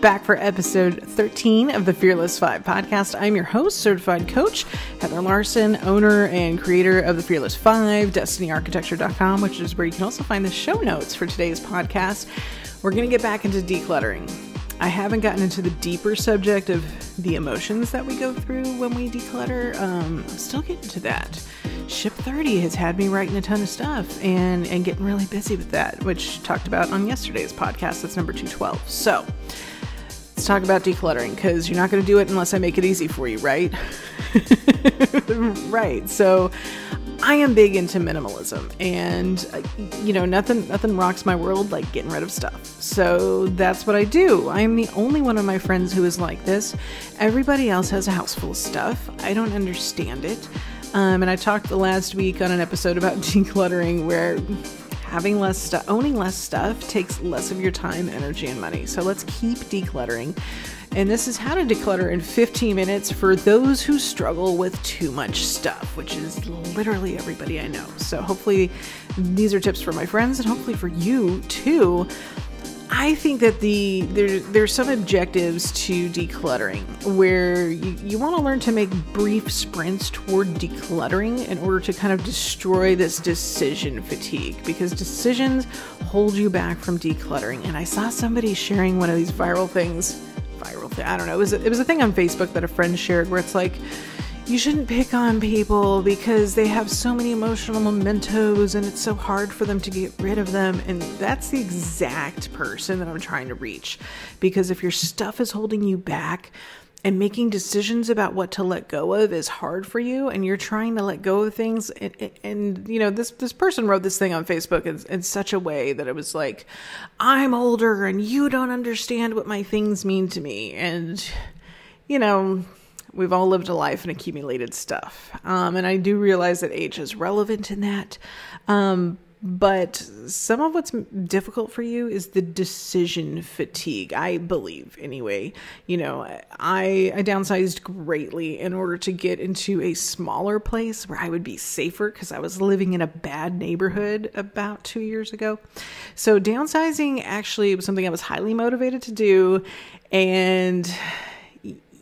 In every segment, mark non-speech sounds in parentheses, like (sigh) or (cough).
back for episode 13 of the Fearless 5 podcast. I'm your host, certified coach, Heather Larson, owner and creator of the Fearless 5, destinyarchitecture.com, which is where you can also find the show notes for today's podcast. We're going to get back into decluttering. I haven't gotten into the deeper subject of the emotions that we go through when we declutter. Um, I'm still getting to that. Ship 30 has had me writing a ton of stuff and, and getting really busy with that, which talked about on yesterday's podcast. That's number 212. So let's talk about decluttering because you're not going to do it unless I make it easy for you, right? (laughs) right. So I am big into minimalism and uh, you know nothing nothing rocks my world like getting rid of stuff. So that's what I do. I am the only one of my friends who is like this. Everybody else has a house full of stuff. I don't understand it. Um, and I talked the last week on an episode about (laughs) decluttering where having less stuff, owning less stuff takes less of your time, energy, and money. So let's keep decluttering and this is how to declutter in 15 minutes for those who struggle with too much stuff, which is literally everybody I know. So hopefully these are tips for my friends and hopefully for you too. I think that the there there's some objectives to decluttering where you, you want to learn to make brief sprints toward decluttering in order to kind of destroy this decision fatigue because decisions hold you back from decluttering. And I saw somebody sharing one of these viral things viral thing. I don't know. It was a, it was a thing on Facebook that a friend shared where it's like you shouldn't pick on people because they have so many emotional mementos and it's so hard for them to get rid of them. And that's the exact person that I'm trying to reach. Because if your stuff is holding you back, and making decisions about what to let go of is hard for you and you're trying to let go of things and, and you know this this person wrote this thing on facebook in, in, such a way that it was like i'm older and you don't understand what my things mean to me and you know we've all lived a life and accumulated stuff. Um, and i do realize that age is relevant in that. Um, but some of what's difficult for you is the decision fatigue i believe anyway. You know i i downsized greatly in order to get into a smaller place where i would be safer because i was living in a bad neighborhood about two years ago. So downsizing actually was something i was highly motivated to do. And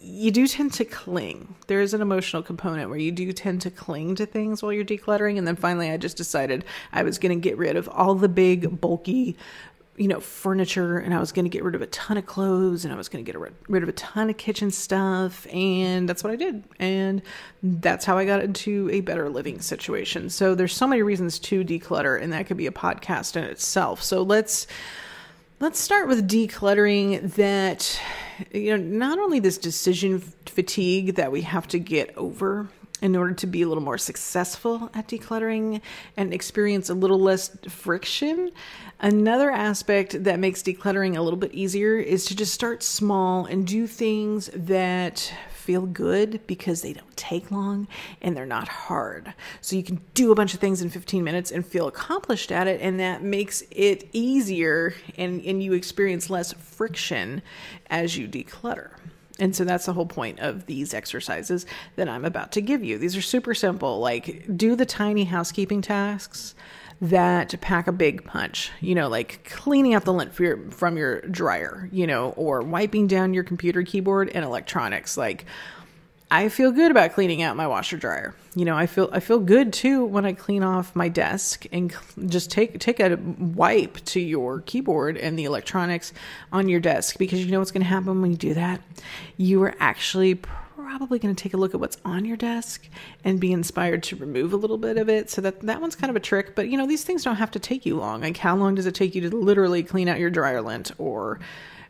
you do tend to cling. There is an emotional component where you do tend to cling to things while you're decluttering. And then finally, I just decided I was going to get rid of all the big, bulky, you know, furniture and I was going to get rid of a ton of clothes and I was going to get rid of a ton of kitchen stuff. And that's what I did. And that's how I got into a better living situation. So there's so many reasons to declutter, and that could be a podcast in itself. So let's let's start with decluttering that you know not only this decision fatigue that we have to get over in order to be a little more successful at decluttering and experience a little less friction. Another aspect that makes decluttering a little bit easier is to just start small and do things that feel good because they don't take long and they're not hard. So you can do a bunch of things in 15 minutes and feel accomplished at it, and that makes it easier and, and you experience less friction as you declutter. And so that's the whole point of these exercises that I'm about to give you. These are super simple. Like, do the tiny housekeeping tasks that pack a big punch, you know, like cleaning out the lint your, from your dryer, you know, or wiping down your computer keyboard and electronics. Like, I feel good about cleaning out my washer dryer. You know, I feel I feel good too when I clean off my desk and just take take a wipe to your keyboard and the electronics on your desk because you know what's going to happen when you do that. You are actually probably going to take a look at what's on your desk and be inspired to remove a little bit of it. So that that one's kind of a trick, but you know, these things don't have to take you long. Like how long does it take you to literally clean out your dryer lint or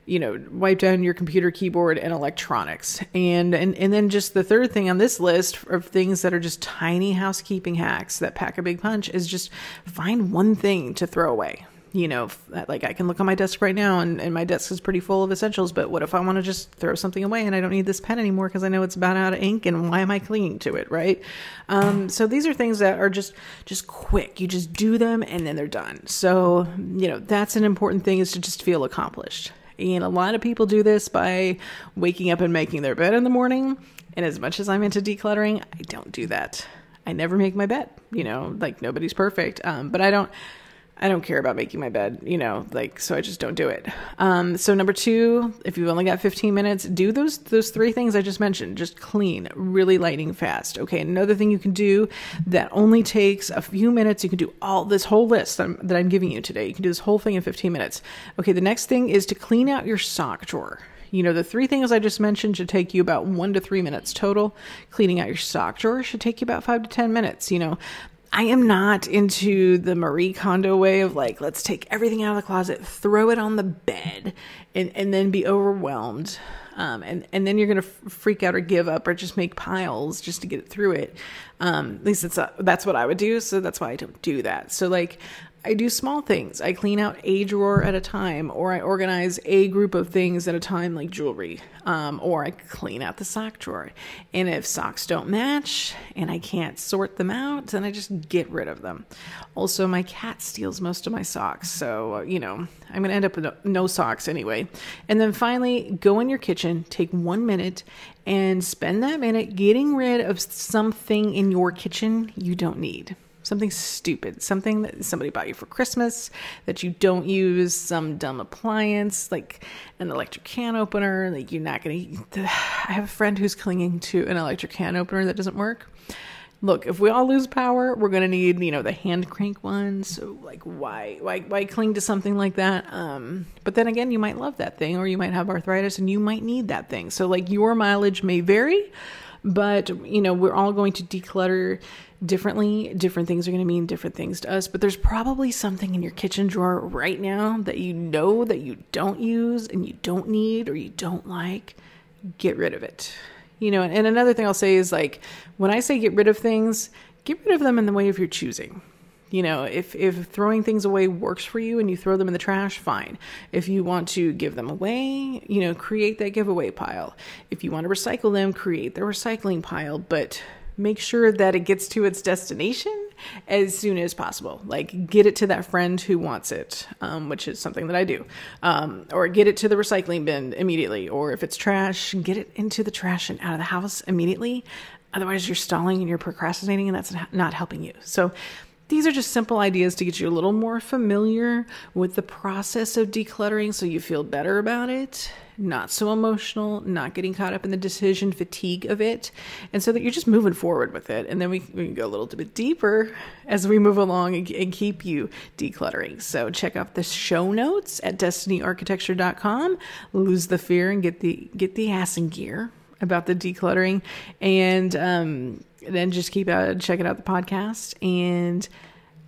you know, wipe down your computer keyboard and electronics. And and and then just the third thing on this list of things that are just tiny housekeeping hacks that pack a big punch is just find one thing to throw away you know, like I can look on my desk right now and, and my desk is pretty full of essentials, but what if I want to just throw something away and I don't need this pen anymore because I know it's about out of ink and why am I clinging to it, right? Um, so these are things that are just, just quick. You just do them and then they're done. So, you know, that's an important thing is to just feel accomplished. And a lot of people do this by waking up and making their bed in the morning. And as much as I'm into decluttering, I don't do that. I never make my bed, you know, like nobody's perfect. Um, but I don't, I don't care about making my bed, you know, like so I just don't do it. Um, so number two, if you've only got 15 minutes, do those those three things I just mentioned. Just clean, really lightning fast. Okay, another thing you can do that only takes a few minutes. You can do all this whole list that I'm, that I'm giving you today. You can do this whole thing in 15 minutes. Okay, the next thing is to clean out your sock drawer. You know, the three things I just mentioned should take you about one to three minutes total. Cleaning out your sock drawer should take you about five to 10 minutes. You know, I am not into the Marie Kondo way of like, let's take everything out of the closet, throw it on the bed, and, and then be overwhelmed. Um, and, and then you're going to freak out or give up or just make piles just to get through it. Um, at least it's, a, that's what I would do. So that's why I don't do that. So like, I do small things. I clean out a drawer at a time, or I organize a group of things at a time, like jewelry, um, or I clean out the sock drawer. And if socks don't match and I can't sort them out, then I just get rid of them. Also, my cat steals most of my socks, so, uh, you know, I'm to end up with no socks anyway. And then finally, go in your kitchen, take one minute, and spend that minute getting rid of something in your kitchen you don't need something stupid, something that somebody bought you for Christmas that you don't use, some dumb appliance like an electric can opener. Like you're not gonna. I have a friend who's clinging to an electric can opener that doesn't work. Look, if we all lose power, we're gonna need you know the hand crank one. So like, why why why cling to something like that? Um, but then again, you might love that thing, or you might have arthritis and you might need that thing. So like your mileage may vary but you know we're all going to declutter differently. Different things are going to mean different things to us but there's probably something in your kitchen drawer right now that you know that you don't use and you don't need or you don't like. Get rid of it. You know and another thing i'll say is like when i say get rid of things get rid of them in the way of your choosing you know, if if throwing things away works for you and you throw them in the trash, fine. If you want to give them away, you know, create that giveaway pile. If you want to recycle them, create the recycling pile, but make sure that it gets to its destination as soon as possible. Like get it to that friend who wants it, um, which is something that I do, um, or get it to the recycling bin immediately. Or if it's trash, get it into the trash and out of the house immediately. Otherwise, you're stalling and you're procrastinating, and that's not helping you. So these are just simple ideas to get you a little more familiar with the process of decluttering so you feel better about it, not so emotional, not getting caught up in the decision fatigue of it, and so that you're just moving forward with it. And then we, we can go a little bit deeper as we move along and, and keep you decluttering. So check out the show notes at destinyarchitecture.com. Lose the fear and get the get the ass in gear about the decluttering and um, then just keep out checking out the podcast. And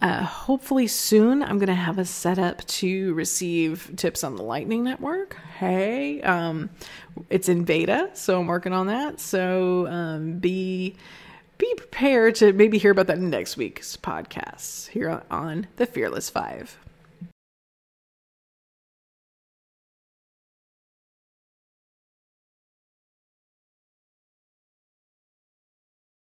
uh, hopefully soon i'm going to have a setup to receive tips on the lightning network. Hey um, it's in beta so i'm working on that. So um, be be prepared to maybe hear about that in next week's podcast here on the fearless five